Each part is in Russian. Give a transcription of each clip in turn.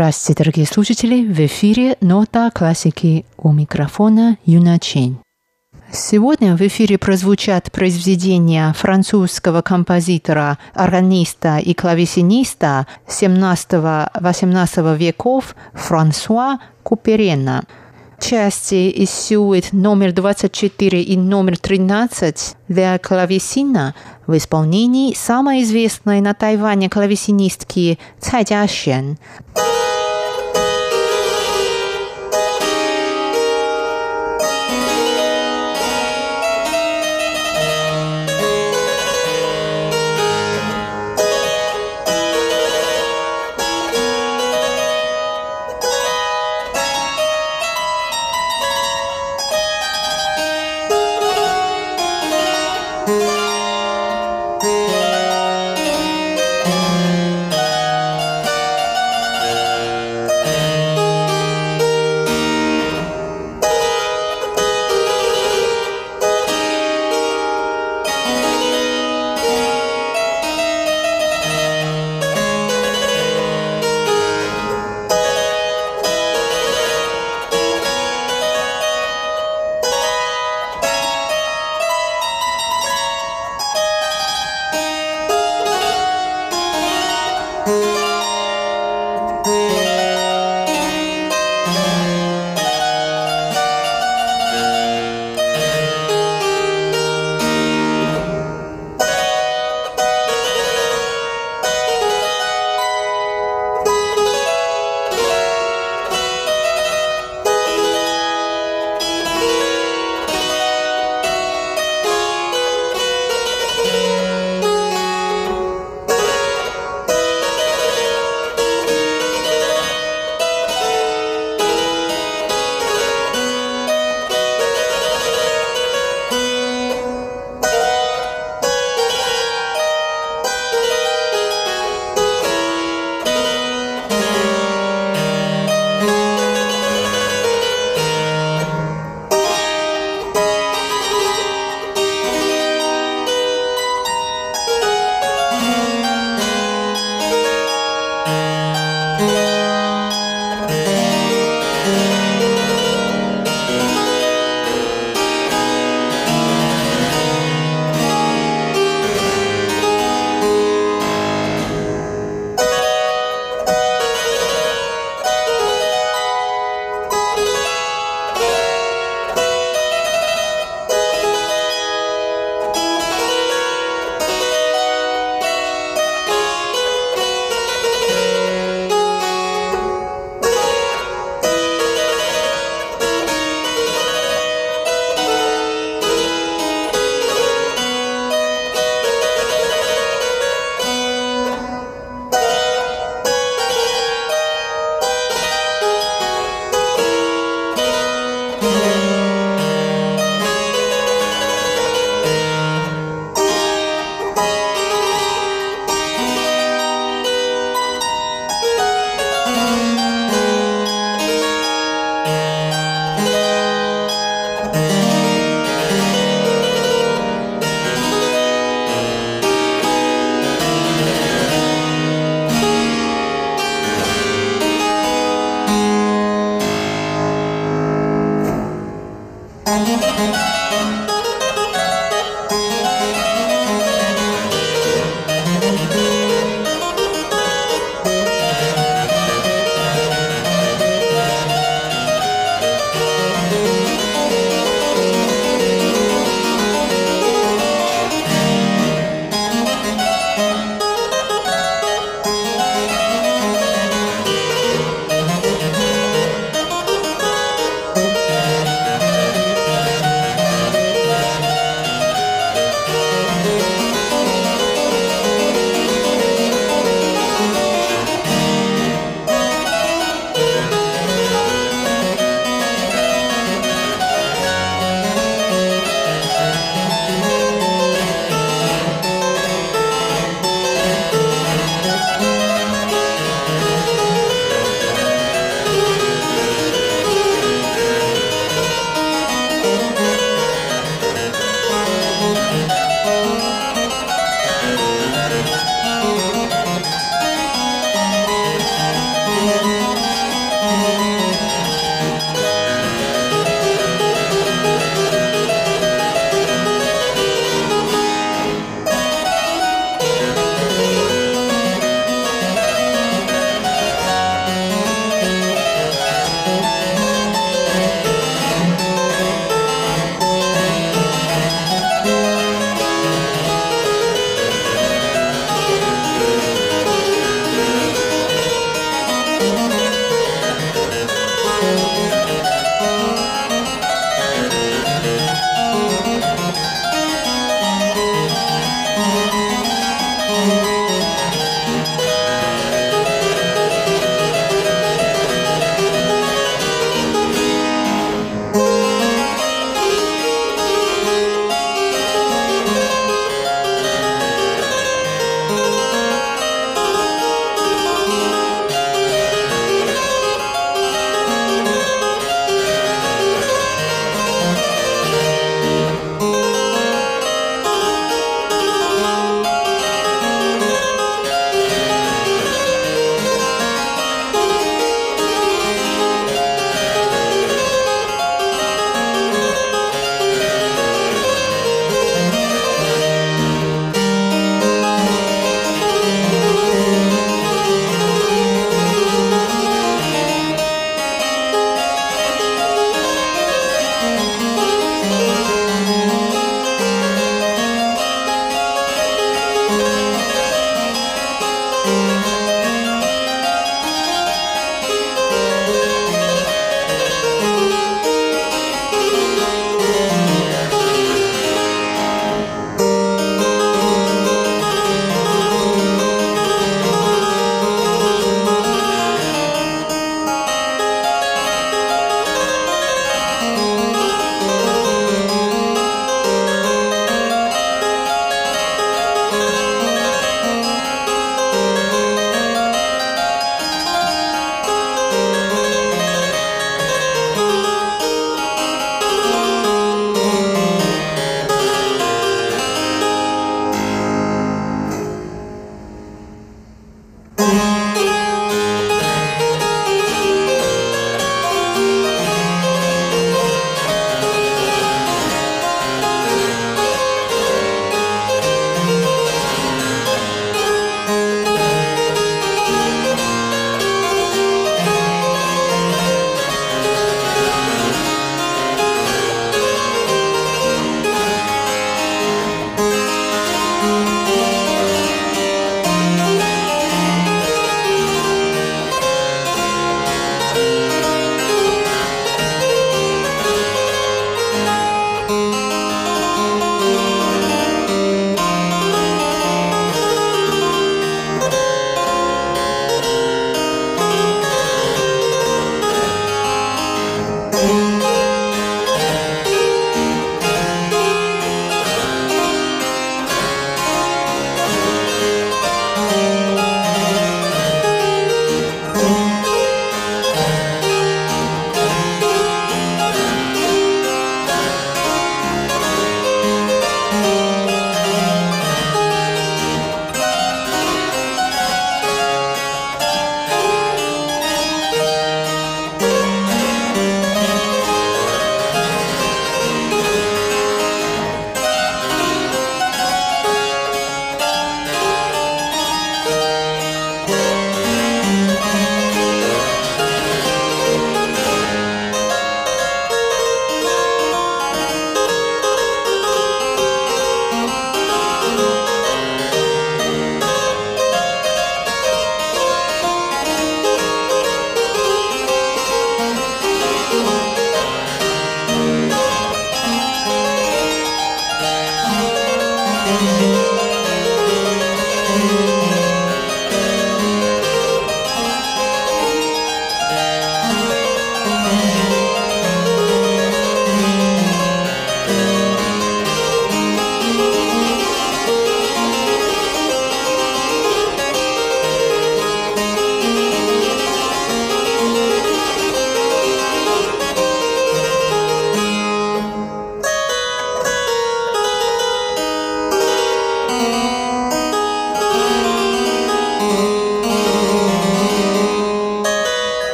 Здравствуйте, дорогие слушатели! В эфире «Нота классики» у микрофона Юна Чень. Сегодня в эфире прозвучат произведения французского композитора, органиста и клавесиниста 17-18 веков Франсуа Куперена. Части из сюит номер 24 и номер 13 для клавесина в исполнении самой известной на Тайване клавесинистки Цай Jiaxian.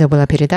Это была передача